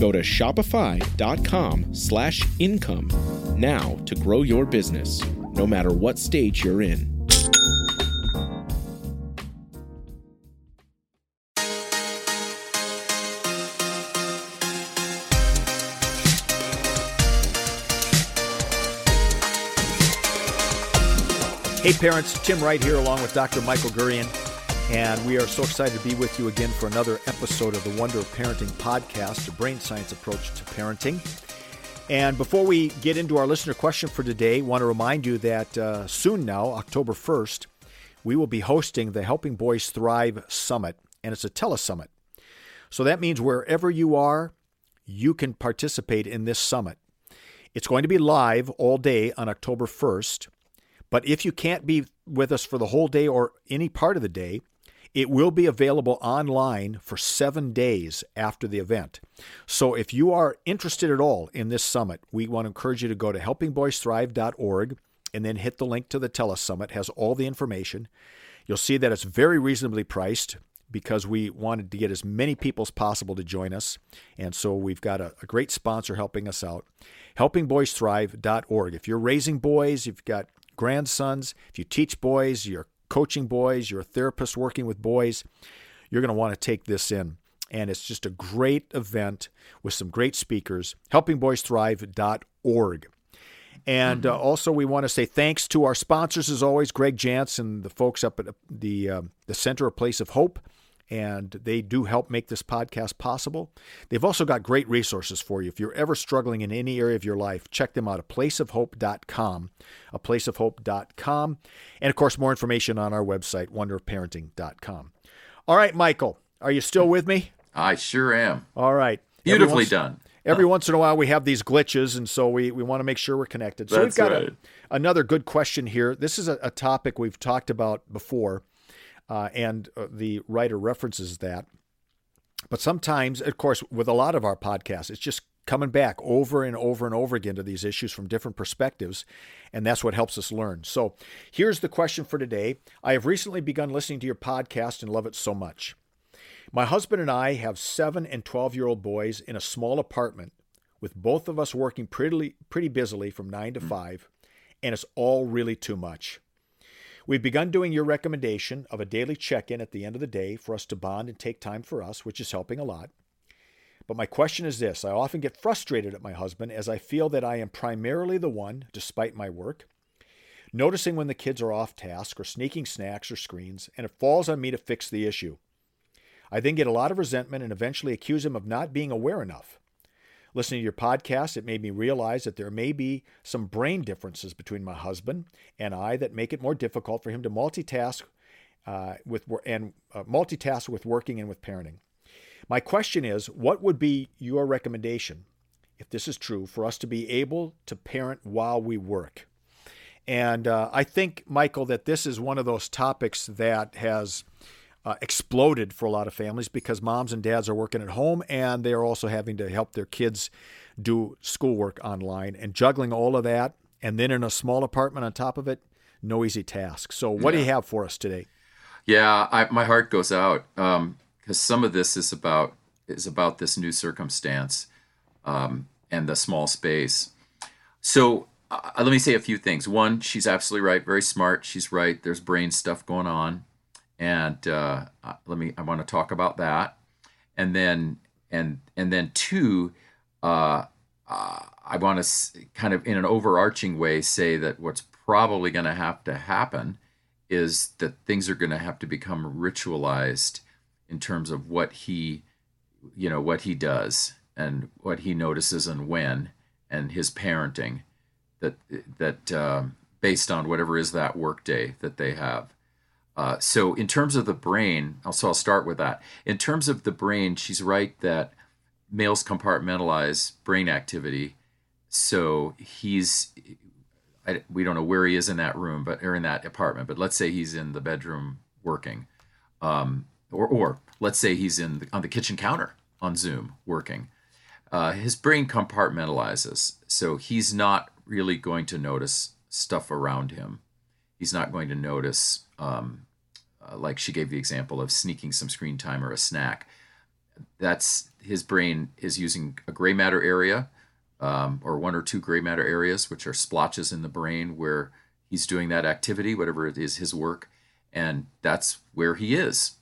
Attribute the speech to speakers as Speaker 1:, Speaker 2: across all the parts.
Speaker 1: Go to shopify.com slash income now to grow your business, no matter what stage you're in.
Speaker 2: Hey parents, Tim Wright here along with Dr. Michael Gurian, and we are so excited to be with you again for another episode of the Wonder of Parenting podcast, a brain science approach to parenting. And before we get into our listener question for today, I want to remind you that uh, soon now, October 1st, we will be hosting the Helping Boys Thrive Summit, and it's a telesummit. So that means wherever you are, you can participate in this summit. It's going to be live all day on October 1st. But if you can't be with us for the whole day or any part of the day, it will be available online for seven days after the event. So if you are interested at all in this summit, we want to encourage you to go to helpingboysthrive.org and then hit the link to the telesummit. It has all the information. You'll see that it's very reasonably priced because we wanted to get as many people as possible to join us. And so we've got a, a great sponsor helping us out. Helpingboysthrive.org. If you're raising boys, you've got grandsons, if you teach boys, you're coaching boys, you're a therapist working with boys, you're going to want to take this in. And it's just a great event with some great speakers. HelpingBoysThrive.org. And uh, also, we want to say thanks to our sponsors, as always, Greg Jansen, and the folks up at the uh, the Center of Place of Hope and they do help make this podcast possible. They've also got great resources for you. If you're ever struggling in any area of your life, check them out at placeofhope.com, a placeofhope.com, and of course, more information on our website, wonderofparenting.com. All right, Michael, are you still with me?
Speaker 3: I sure am.
Speaker 2: All right.
Speaker 3: Beautifully done.
Speaker 2: Every once in a while, we have these glitches, and so we, we want to make sure we're connected. So
Speaker 3: That's
Speaker 2: we've got
Speaker 3: right.
Speaker 2: a, another good question here. This is a, a topic we've talked about before uh, and uh, the writer references that. But sometimes, of course, with a lot of our podcasts, it's just coming back over and over and over again to these issues from different perspectives, and that's what helps us learn. So here's the question for today I have recently begun listening to your podcast and love it so much. My husband and I have seven and 12 year old boys in a small apartment, with both of us working pretty, pretty busily from 9 to 5, and it's all really too much. We've begun doing your recommendation of a daily check in at the end of the day for us to bond and take time for us, which is helping a lot. But my question is this I often get frustrated at my husband as I feel that I am primarily the one, despite my work, noticing when the kids are off task or sneaking snacks or screens, and it falls on me to fix the issue. I then get a lot of resentment and eventually accuse him of not being aware enough. Listening to your podcast, it made me realize that there may be some brain differences between my husband and I that make it more difficult for him to multitask uh, with and uh, multitask with working and with parenting. My question is, what would be your recommendation, if this is true, for us to be able to parent while we work? And uh, I think, Michael, that this is one of those topics that has uh, exploded for a lot of families because moms and dads are working at home and they are also having to help their kids do schoolwork online and juggling all of that and then in a small apartment on top of it no easy task. So what yeah. do you have for us today?
Speaker 3: Yeah I, my heart goes out because um, some of this is about is about this new circumstance um, and the small space. So uh, let me say a few things. One she's absolutely right very smart she's right there's brain stuff going on and uh, let me I want to talk about that, and then and and then two, uh, uh, I want to kind of in an overarching way say that what's probably going to have to happen is that things are going to have to become ritualized in terms of what he you know what he does and what he notices and when and his parenting that that uh, based on whatever is that workday that they have uh, so in terms of the brain so i'll start with that in terms of the brain she's right that males compartmentalize brain activity so he's I, we don't know where he is in that room, but or in that apartment. But let's say he's in the bedroom working, um, or or let's say he's in the, on the kitchen counter on Zoom working. Uh, his brain compartmentalizes, so he's not really going to notice stuff around him. He's not going to notice, um, like she gave the example of sneaking some screen time or a snack. That's his brain is using a gray matter area um, or one or two gray matter areas, which are splotches in the brain where he's doing that activity, whatever it is, his work, and that's where he is.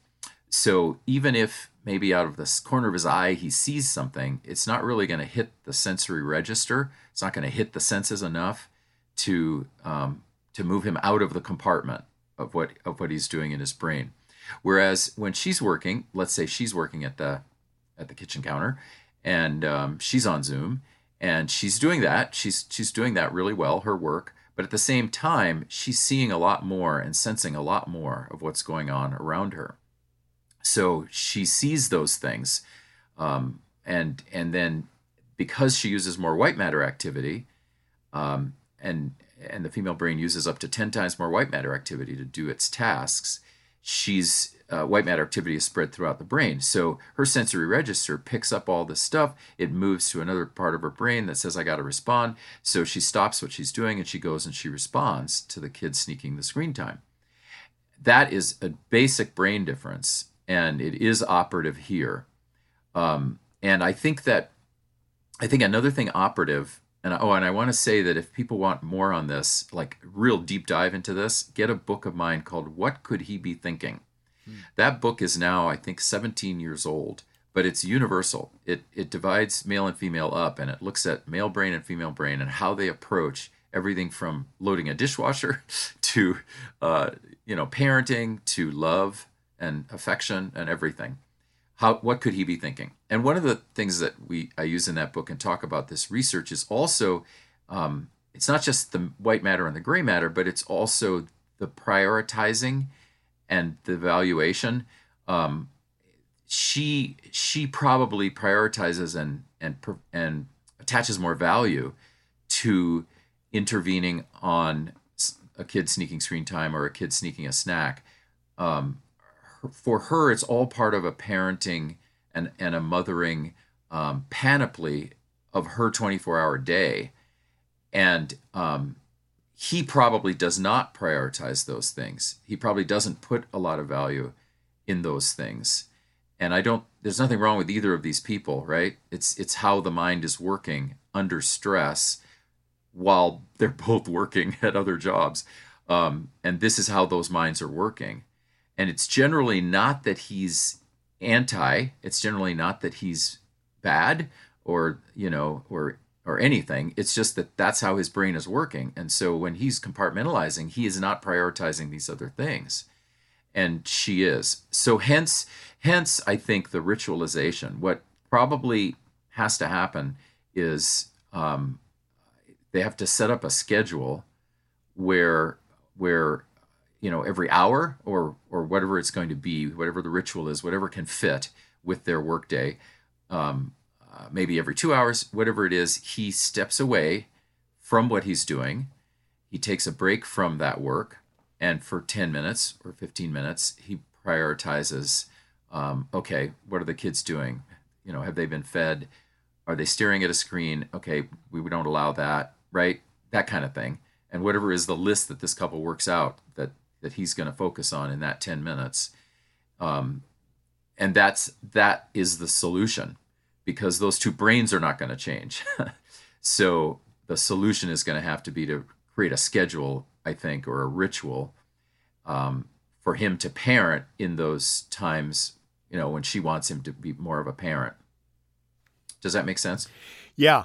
Speaker 3: So even if maybe out of the corner of his eye he sees something, it's not really going to hit the sensory register. It's not going to hit the senses enough to um, to move him out of the compartment of what of what he's doing in his brain. Whereas when she's working, let's say she's working at the at the kitchen counter, and um, she's on Zoom, and she's doing that she's she's doing that really well her work but at the same time she's seeing a lot more and sensing a lot more of what's going on around her so she sees those things um, and and then because she uses more white matter activity um, and and the female brain uses up to 10 times more white matter activity to do its tasks she's uh, white matter activity is spread throughout the brain. So her sensory register picks up all this stuff. It moves to another part of her brain that says, I got to respond. So she stops what she's doing and she goes and she responds to the kid sneaking the screen time. That is a basic brain difference, and it is operative here. Um, and I think that, I think another thing operative and oh, and I want to say that if people want more on this, like real deep dive into this, get a book of mine called "What Could He Be Thinking." Hmm. That book is now, I think, 17 years old, but it's universal. It it divides male and female up, and it looks at male brain and female brain and how they approach everything from loading a dishwasher to, uh, you know, parenting to love and affection and everything how what could he be thinking? And one of the things that we i use in that book and talk about this research is also um, it's not just the white matter and the gray matter but it's also the prioritizing and the valuation. Um, she she probably prioritizes and and and attaches more value to intervening on a kid sneaking screen time or a kid sneaking a snack um, for her, it's all part of a parenting and, and a mothering um, panoply of her 24 hour day. And um, he probably does not prioritize those things. He probably doesn't put a lot of value in those things. And I don't, there's nothing wrong with either of these people, right? It's, it's how the mind is working under stress while they're both working at other jobs. Um, and this is how those minds are working and it's generally not that he's anti it's generally not that he's bad or you know or or anything. It's just that that's how his brain is working. And so when he's compartmentalizing he is not prioritizing these other things. And she is. So hence hence i think the ritualization. What probably has to happen is um, they have to set up a schedule where where you know every hour or or whatever it's going to be whatever the ritual is whatever can fit with their workday um, uh, maybe every two hours whatever it is he steps away from what he's doing. He takes a break from that work and for 10 minutes or 15 minutes he prioritizes um, okay what are the kids doing? You know have they been fed? Are they staring at a screen? Okay we, don't allow that right? That kind of thing. And whatever is the list that this couple works out that that he's going to focus on in that 10 minutes. Um, and that's that is the solution because those two brains are not going to change. So the solution is going to have to be to create a schedule i think or a ritual um, for him to parent in those times you know when she wants him to be more of a parent. Does that make sense?
Speaker 2: Yeah.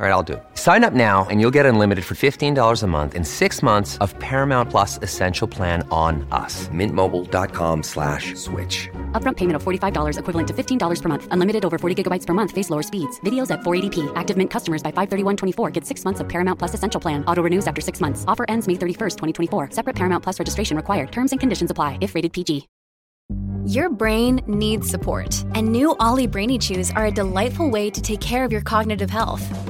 Speaker 4: All right, I'll do it. Sign up now and you'll get unlimited for $15 a month in six months of Paramount Plus Essential Plan on us. Mintmobile.com slash switch.
Speaker 5: Upfront payment of $45 equivalent to $15 per month. Unlimited over 40 gigabytes per month. Face lower speeds. Videos at 480p. Active Mint customers by 531.24 get six months of Paramount Plus Essential Plan. Auto renews after six months. Offer ends May 31st, 2024. Separate Paramount Plus registration required. Terms and conditions apply if rated PG.
Speaker 6: Your brain needs support, and new OLLY Brainy Chews are a delightful way to take care of your cognitive health.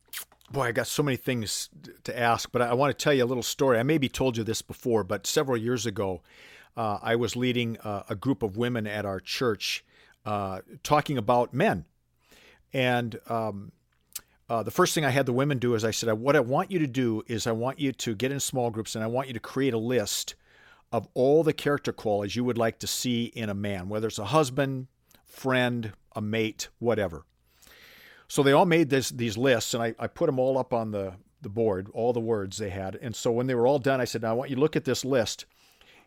Speaker 2: boy, I got so many things to ask, but I want to tell you a little story. I maybe told you this before, but several years ago, uh, I was leading uh, a group of women at our church uh, talking about men. And um, uh, the first thing I had the women do is I said, What I want you to do is I want you to get in small groups and I want you to create a list of all the character qualities you would like to see in a man, whether it's a husband, friend, a mate, whatever. So they all made this, these lists, and I, I put them all up on the, the board, all the words they had. And so when they were all done, I said, Now I want you to look at this list.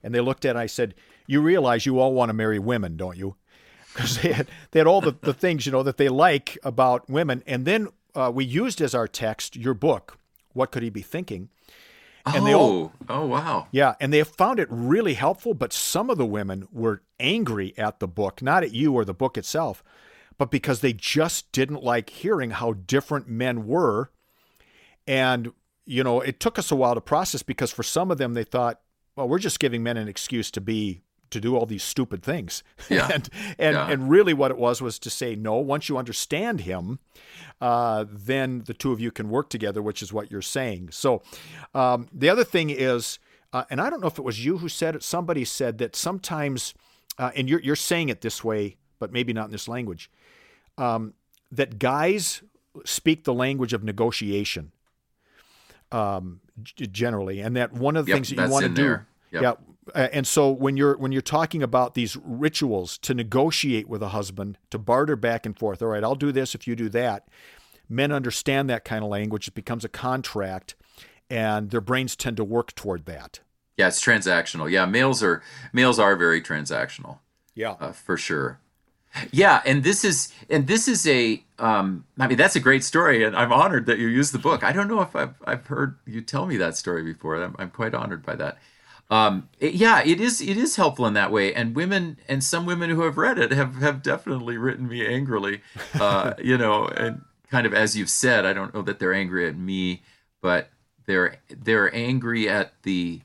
Speaker 2: And they looked at it, I said, You realize you all want to marry women, don't you? Because they had, they had all the, the things, you know, that they like about women. And then uh, we used as our text your book, What Could He Be Thinking?
Speaker 3: And oh, they all, oh, wow.
Speaker 2: Yeah, and they found it really helpful, but some of the women were angry at the book, not at you or the book itself, but because they just didn't like hearing how different men were. And, you know, it took us a while to process because for some of them, they thought, well, we're just giving men an excuse to be to do all these stupid things.
Speaker 3: Yeah.
Speaker 2: and and
Speaker 3: yeah.
Speaker 2: and really what it was was to say no, once you understand him, uh, then the two of you can work together, which is what you're saying. So um, the other thing is, uh, and I don't know if it was you who said it, somebody said that sometimes, uh, and you're, you're saying it this way, but maybe not in this language, um, that guys speak the language of negotiation um, g- generally, and that one of the
Speaker 3: Yep,
Speaker 2: things that you want to do.
Speaker 3: Yep.
Speaker 2: yeah. And so when you're when you're talking about these rituals to negotiate with a husband, to barter back and forth, all right, I'll do this if you do that. Men understand that kind of language. It becomes a contract, and their brains tend to work toward that.
Speaker 3: Yeah, it's transactional. Yeah, males are males are very transactional.
Speaker 2: Yeah.
Speaker 3: uh, for sure. Yeah, and this is and this is a um, I mean that's a great story, and I'm honored that you used the book. I don't know if I've I've heard you tell me that story before. I'm, I'm quite honored by that. Um, it- yeah, it is it is helpful in that way, and women and some women who have read it have have definitely written me angrily, uh, you know, and kind of as you've said, I don't know that they're angry at me, but they're they're angry at the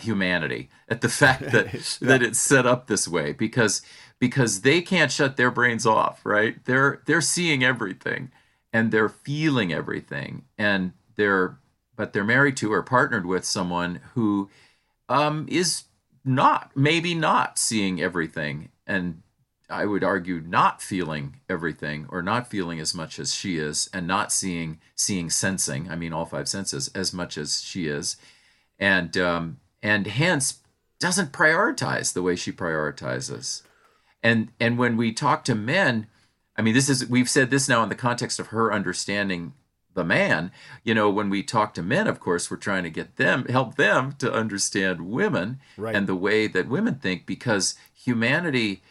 Speaker 3: humanity, at the fact that that it's set up this way because because they can't shut their brains off, right? They're they're seeing everything and they're feeling everything and they're but they're married to or partnered with someone who um, is not maybe not seeing everything and I would argue not feeling everything or not feeling as much as she is and not seeing seeing sensing I mean all five senses as much as she is and um, and hence doesn't prioritize the way she prioritizes. And and when we talk to men i mean this is we've said this now in the context of her understanding the man. You know when we talk to men of course we're trying to get them help them to understand women
Speaker 2: Right.
Speaker 3: and the way that women think because humanity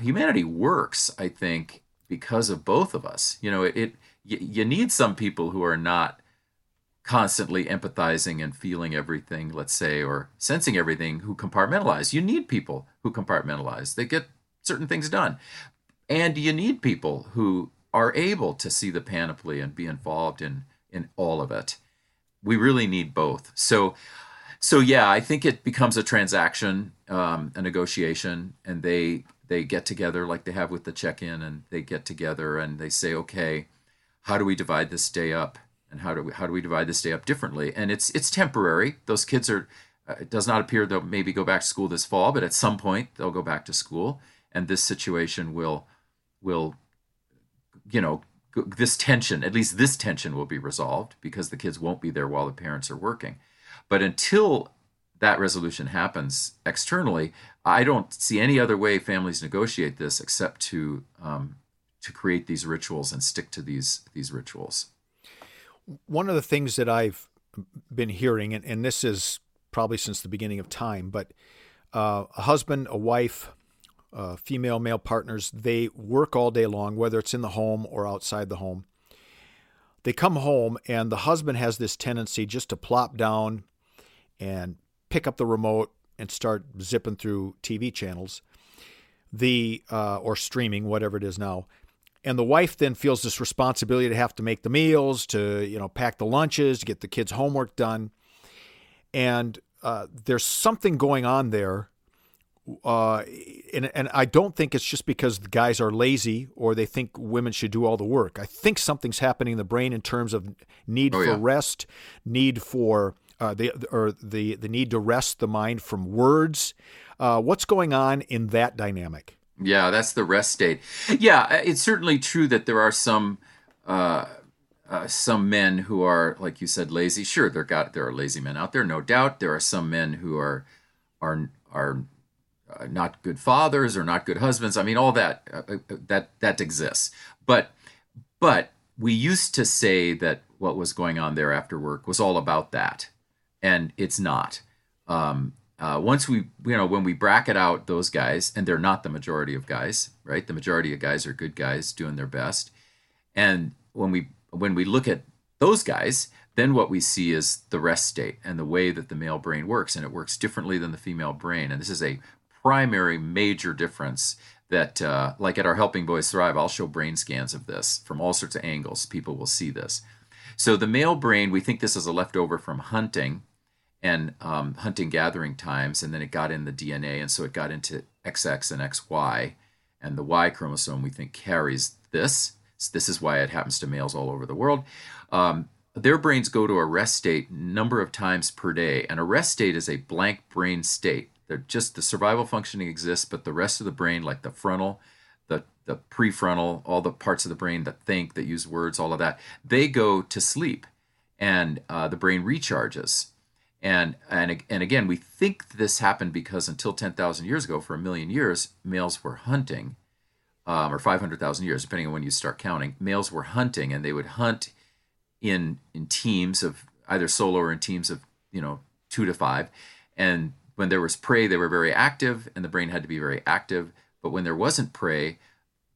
Speaker 3: humanity works i think because of both of us. You know it, it you, you need some people who are not constantly empathizing and feeling everything, let's say, or sensing everything, who compartmentalize. You need people who compartmentalize. They get certain things done. And you need people who are able to see the panoply and be involved in in all of it. We really need both. So so yeah, I think it becomes a transaction, um, a negotiation, and they they get together like they have with the check-in, and they get together and they say, okay, how do we divide this day up, and how do we how do we divide this day up differently? And it's it's temporary. Those kids are. Uh, it does not appear they'll maybe go back to school this fall, but at some point they'll go back to school, and this situation will will you know this tension, at least this tension, will be resolved because the kids won't be there while the parents are working. But until that resolution happens externally, I don't see any other way families negotiate this except to um, to create these rituals and stick to these these rituals.
Speaker 2: One of the things that I've been hearing, and, and this is probably since the beginning of time, but uh, a husband, a wife, uh, female, male partners, they work all day long, whether it's in the home or outside the home. They come home, and the husband has this tendency just to plop down and pick up the remote and start zipping through TV channels, the uh, or streaming, whatever it is now. And the wife then feels this responsibility to have to make the meals, to you know pack the lunches, to get the kids' homework done, and uh, there's something going on there. Uh, and, and I don't think it's just because the guys are lazy or they think women should do all the work. I think something's happening in the brain in terms of need oh, for yeah. rest, need for uh, the or the the need to rest the mind from words. Uh, what's going on in that dynamic?
Speaker 3: Yeah, that's the rest state. Yeah, uh, it's certainly true that there are some uh, uh, some men who are, like you said, lazy. Sure, there got there are lazy men out there, no doubt. There are some men who are are are uh, not good fathers or not good husbands. I mean, all that that that exists. But but we used to say that what was going on there after work was all about that and it's not. Um, uh, once we, you know, when we bracket out those guys, and they're not the majority of guys, right? The majority of guys are good guys doing their best, and when we when we look at those guys, then what we see is the rest state and the way that the male brain works, and it works differently than the female brain, and this is a primary major difference that uh, like at our helping boys thrive i'll show brain scans of this from all sorts of angles. People will see this. So the male brain we think this is a leftover from hunting and um, hunting gathering times, and then it got in the DNA, and so it got into XX and XY, and the Y chromosome we think carries this. So this is why it happens to males all over the world. Um, their brains go to a rest state number of times per day, and a rest state is a blank brain state. They're just the survival functioning exists, but the rest of the brain, like the frontal, the the prefrontal, all the parts of the brain that think, that use words, all of that, they go to sleep, and uh, the brain recharges and and and again, we think this happened because until 10,000 years ago, for a million years, males were hunting, um, or 500,000 years, depending on when you start counting. Males were hunting, and they would hunt in in teams of either solo or in teams of you know two to five. And when there was prey, they were very active, and the brain had to be very active. But when there wasn't prey,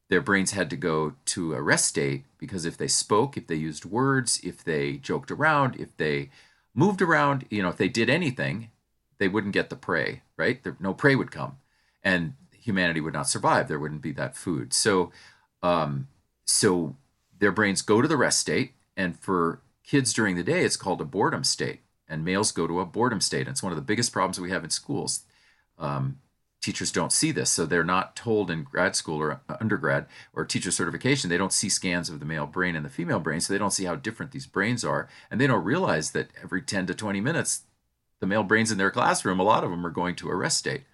Speaker 3: their brains had to go to a rest state because if they spoke, if they used words, if they joked around, if they moved around, you know, if they did anything, they wouldn't get the prey, right? There, no prey would come, and humanity would not survive. There wouldn't be that food. So, um, so their brains go to the rest state, and for kids during the day, it's called a boredom state, and males go to a boredom state. And it's one of the biggest problems we have in schools. Um, teachers don't see this so they're not told in grad school or undergrad or teacher certification they don't see scans of the male brain and the female brain so they don't see how different these brains are and they don't realize that every 10 to 20 minutes the male brains in their classroom a lot of them are going to a rest state.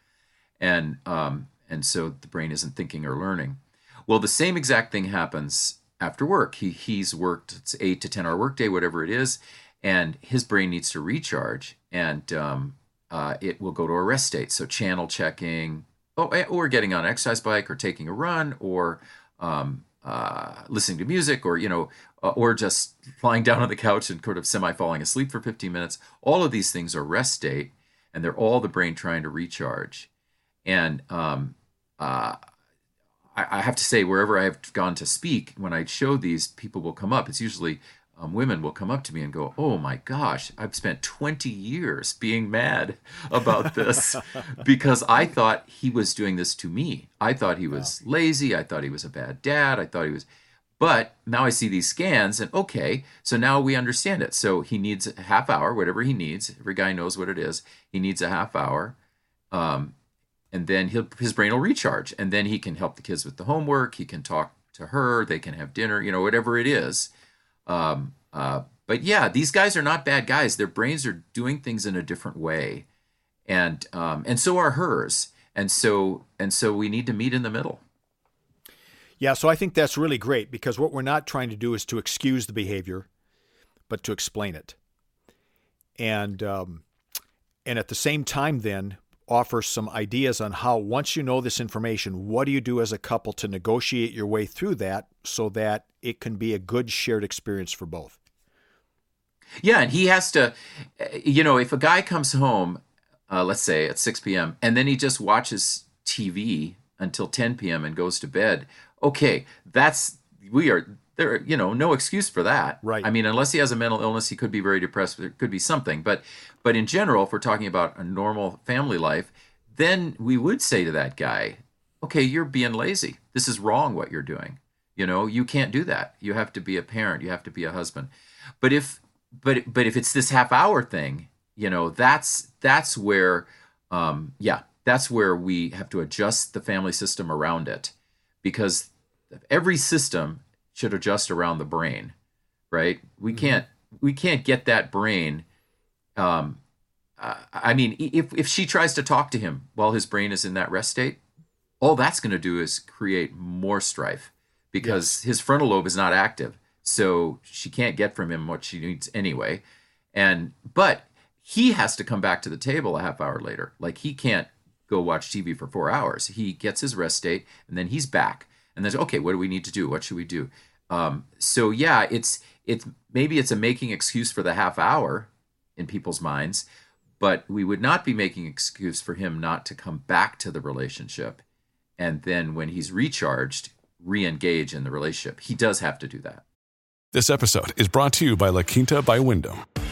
Speaker 3: And um, and so the brain isn't thinking or learning. Well the same exact thing happens after work. He he's worked it's eight to 10 hour workday whatever it is and his brain needs to recharge and um, uh, it will go to a rest state. So channel checking, oh, eh, or getting on an exercise bike, or taking a run, or um, uh, listening to music, or you know, uh, or just lying down on the couch and sort of semi falling asleep for 15 minutes. All of these things are rest state, and they're all the brain trying to recharge. And um, uh, I, I have to say, wherever I have gone to speak, when I show these, people will come up. It's usually um, women will come up to me and go, "Oh my gosh, I've spent 20 years being mad about this because I thought he was doing this to me. I thought he was wow. lazy. I thought he was a bad dad. I thought he was." But now I see these scans, and okay, so now we understand it. So he needs a half hour, whatever he needs. Every guy knows what it is. He needs a half hour, um, and then his brain will recharge, and then he can help the kids with the homework. He can talk to her. They can have dinner. You know, whatever it is um, uh, but yeah, these guys are not bad guys. Their brains are doing things in a different way, and um, and so are hers. And so and so we need to meet in the middle.
Speaker 2: Yeah, so I think that's really great because what we're not trying to do is to excuse the behavior, but to explain it. And um, and at the same time, then offer some ideas on how once you know this information, what do you do as a couple to negotiate your way through that so that it can be a good shared experience for both.
Speaker 3: Yeah, and he has to, you know, if a guy comes home, uh, let's say at 6 p.m., and then he just watches TV until 10 p.m. and goes to bed, okay, that's, we are, there, you know, no excuse for that.
Speaker 2: Right.
Speaker 3: I mean, unless he has a mental illness, he could be very depressed. There could be something, but, but in general, if we're talking about a normal family life, then we would say to that guy, okay, you're being lazy. This is wrong what you're doing. You know, you can't do that. You have to be a parent. You have to be a husband. But if but but if it's this half hour thing, you know, that's that's where um yeah, that's where we have to adjust the family system around it because every system should adjust around the brain, right? We mm-hmm. can't we can't get that brain um uh, I mean, if if she tries to talk to him while his brain is in that rest state, all that's going to do is create more strife because yes. his frontal lobe is not active. So she can't get from him what she needs anyway. And but he has to come back to the table a half hour later. Like he can't go watch TV for four hours. He gets his rest state and then he's back. And then okay, what do we need to do? What should we do? Um, so yeah, it's it's maybe it's a making excuse for the half hour in people's minds, but we would not be making excuse for him not to come back to the relationship. And then when he's recharged, re engage in the relationship. He does have to do that.
Speaker 7: This episode is brought to you by La Quinta by Wyndham.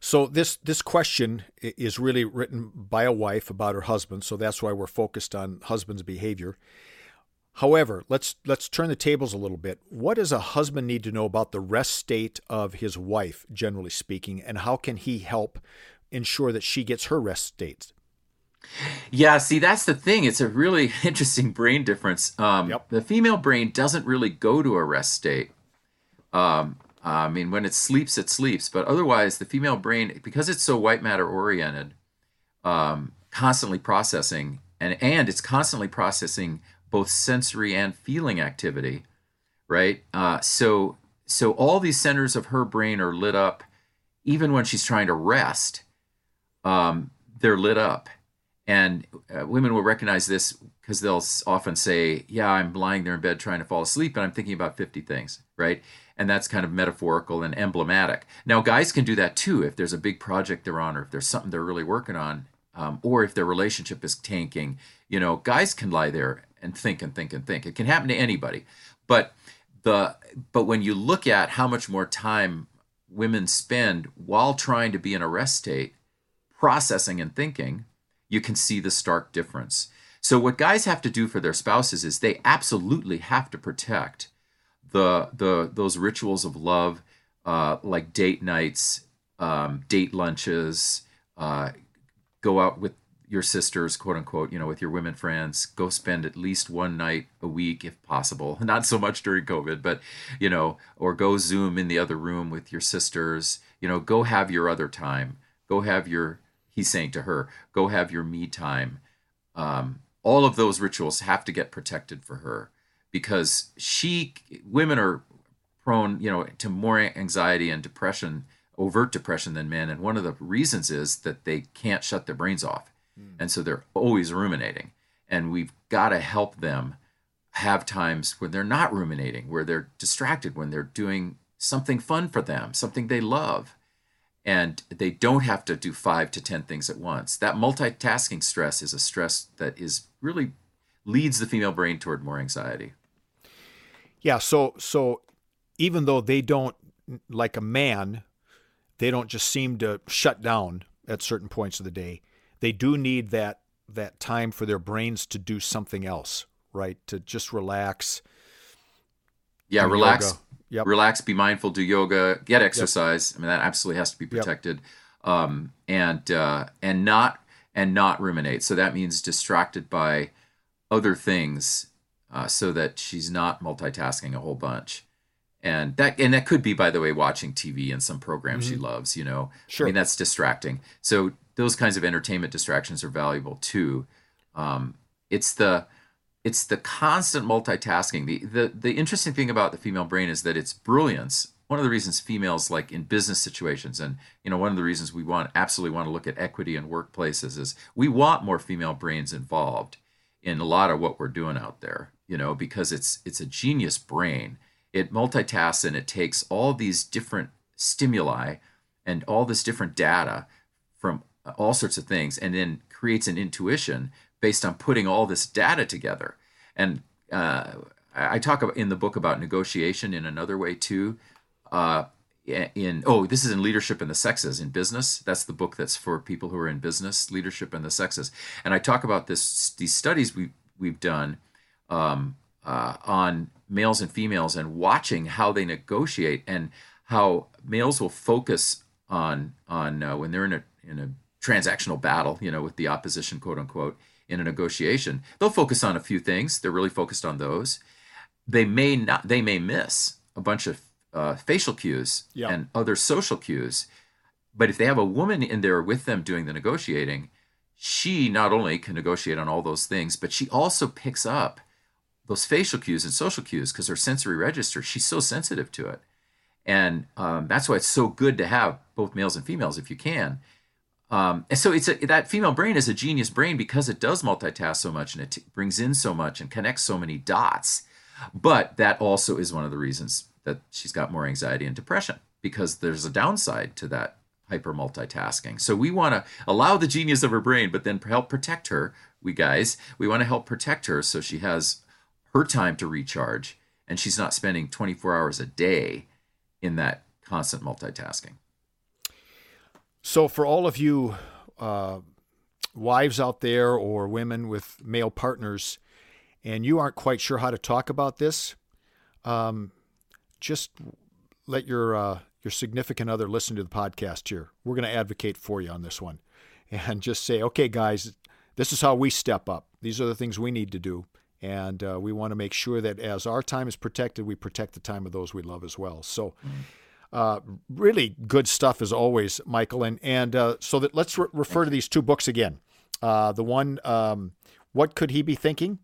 Speaker 2: So this this question is really written by a wife about her husband, so that's why we're focused on husband's behavior. However, let's let's turn the tables a little bit. What does a husband need to know about the rest state of his wife, generally speaking, and how can he help ensure that she gets her rest state?
Speaker 3: Yeah, see, that's the thing. It's a really interesting brain difference. Um, yep. The female brain doesn't really go to a rest state. Um, I mean, when it sleeps, it sleeps. But otherwise, the female brain, because it's so white matter oriented, um, constantly processing, and and it's constantly processing both sensory and feeling activity, right? Uh, so so all these centers of her brain are lit up, even when she's trying to rest. Um, they're lit up, and uh, women will recognize this because they'll often say, "Yeah, I'm lying there in bed trying to fall asleep, and I'm thinking about 50 things," right? And that's kind of metaphorical and emblematic. Now, guys can do that too if there's a big project they're on, or if there's something they're really working on, um, or if their relationship is tanking. You know, guys can lie there and think and think and think. It can happen to anybody, but the but when you look at how much more time women spend while trying to be in a rest state, processing and thinking, you can see the stark difference. So what guys have to do for their spouses is they absolutely have to protect the the those rituals of love, uh, like date nights, um, date lunches, uh, go out with your sisters, quote unquote, you know, with your women friends, go spend at least one night a week if possible. Not so much during COVID, but, you know, or go Zoom in the other room with your sisters, you know, go have your other time. Go have your, he's saying to her, go have your me time. Um, all of those rituals have to get protected for her because she women are prone you know to more anxiety and depression overt depression than men and one of the reasons is that they can't shut their brains off mm. and so they're always ruminating and we've got to help them have times when they're not ruminating where they're distracted when they're doing something fun for them something they love and they don't have to do five to 10 things at once. That multitasking stress is a stress that is really leads the female brain toward more anxiety.
Speaker 2: Yeah. So, so even though they don't, like a man, they don't just seem to shut down at certain points of the day. They do need that that time for their brains to do something else, right? To just relax.
Speaker 3: Yeah, relax. Yep. Relax, be mindful, do yoga, get exercise. Yep. I mean that absolutely has to be protected. Yep. Um, and uh, and not and not ruminate. So that means distracted by other things uh, so that she's not multitasking a whole bunch. And that and that could be by the way watching tv and some programs mm-hmm. she loves you know?
Speaker 2: Sure.
Speaker 3: i mean that's distracting. So those kinds of entertainment distractions are valuable too. Um, it's the it's the constant multitasking. The, the the interesting thing about the female brain is that its brilliance. One of the reasons females like in business situations and you know one of the reasons we want absolutely want to look at equity in workplaces is we want more female brains involved in a lot of what we're doing out there you know because it's it's a genius brain. It multitasks and it takes all these different stimuli and all this different data from all sorts of things and then creates an intuition based on putting all this data together. And uh, i talk about in the book about negotiation in another way too uh, in oh this is in leadership and the sexes in business. That's the book that's for people who are in business leadership and the sexes. And i talk about this these studies we we've done um, uh, on males and females and watching how they negotiate and how males will focus on on uh, when they're in a in a transactional battle, you know, with the opposition, quote unquote, in a negotiation. They'll focus on a few things. They're really focused on those. They may not. They may miss a bunch of uh, facial cues
Speaker 2: yeah.
Speaker 3: and other social cues. But if they have a woman in there with them doing the negotiating, she not only can negotiate on all those things, but she also picks up those facial cues and social cues because her sensory register, she's so sensitive to it. And um, that's why it's so good to have both males and females if you can. Um, and so it's a, that female brain is a genius brain because it does multitask so much and it t- brings in so much and connects so many dots. But that also is one of the reasons that she's got more anxiety and depression because there's a downside to that hyper multitasking. So we want to allow the genius of her brain, but then help protect her. We guys, we want to help protect her so she has her time to recharge and she's not spending 24 hours a day in that constant multitasking.
Speaker 2: So, for all of you uh, wives out there or women with male partners, and you aren't quite sure how to talk about this, um, just let your uh, your significant other listen to the podcast here. We're going to advocate for you on this one, and just say, okay, guys, this is how we step up. These are the things we need to do. And uh, we want to make sure that as our time is protected, we protect the time of those we love as well. So, uh, really good stuff as always, Michael. And and uh, so that let's re- refer to these two books again. Uh, the one, um, what could he be thinking?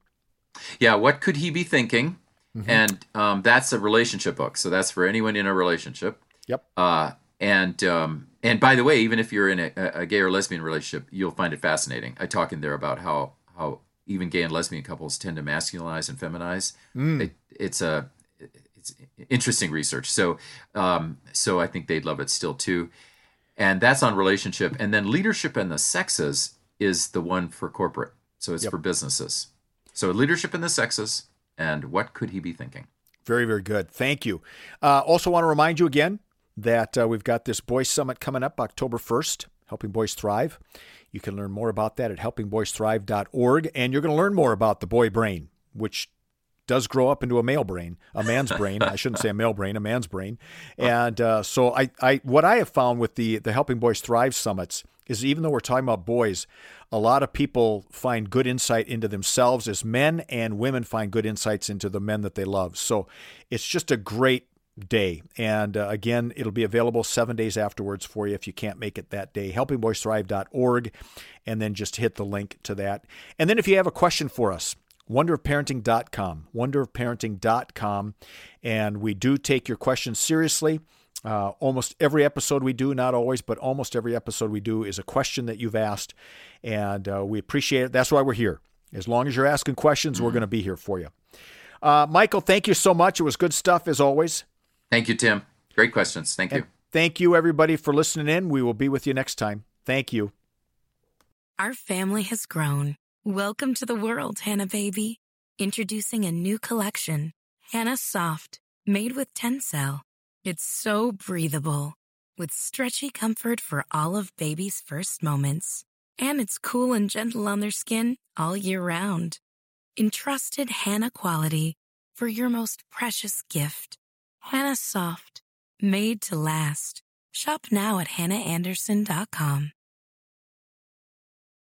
Speaker 3: Yeah, what could he be thinking? Mm-hmm. And um, that's a relationship book, so that's for anyone in a relationship.
Speaker 2: Yep.
Speaker 3: Uh, and um, and by the way, even if you're in a, a gay or lesbian relationship, you'll find it fascinating. I talk in there about how how even gay and lesbian couples tend to masculinize and feminize. Mm. It, it's a it's interesting research. So um, so I think they'd love it still too. And that's on relationship. And then leadership and the sexes is the one for corporate. So it's yep. for businesses. So leadership and the sexes and what could he be thinking?
Speaker 2: Very, very good. Thank you. Uh, also, want to remind you again that uh, we've got this Boys Summit coming up October 1st, Helping Boys Thrive. You can learn more about that at helpingboysthrive.org. And you're going to learn more about the boy brain, which does grow up into a male brain, a man's brain. I shouldn't say a male brain, a man's brain. And uh, so I, I, what I have found with the the Helping Boys Thrive summits is even though we're talking about boys, a lot of people find good insight into themselves as men, and women find good insights into the men that they love. So it's just a great day. And uh, again, it'll be available seven days afterwards for you if you can't make it that day. HelpingBoysThrive.org, and then just hit the link to that. And then if you have a question for us, wonderofparenting.com, wonderofparenting.com, and we do take your questions seriously. Uh, almost every episode we do, not always, but almost every episode we do is a question that you've asked, and uh, we appreciate it. That's why we're here. As long as you're asking questions, mm-hmm. we're going to be here for you. Uh, Michael, thank you so much. It was good stuff as always.
Speaker 3: Thank you, Tim. Great questions. Thank you.
Speaker 2: Thank you, everybody, for listening in. We will be with you next time. Thank you.
Speaker 8: Our family has grown. Welcome to the world, Hanna Baby. Introducing a new collection, Hanna Soft, made with Tencel. It's so breathable, with stretchy comfort for all of baby's first moments. And it's cool and gentle on their skin all year round. Entrusted Hanna quality for your most precious gift. Hanna Soft, made to last. Shop now at hannaandersson.com.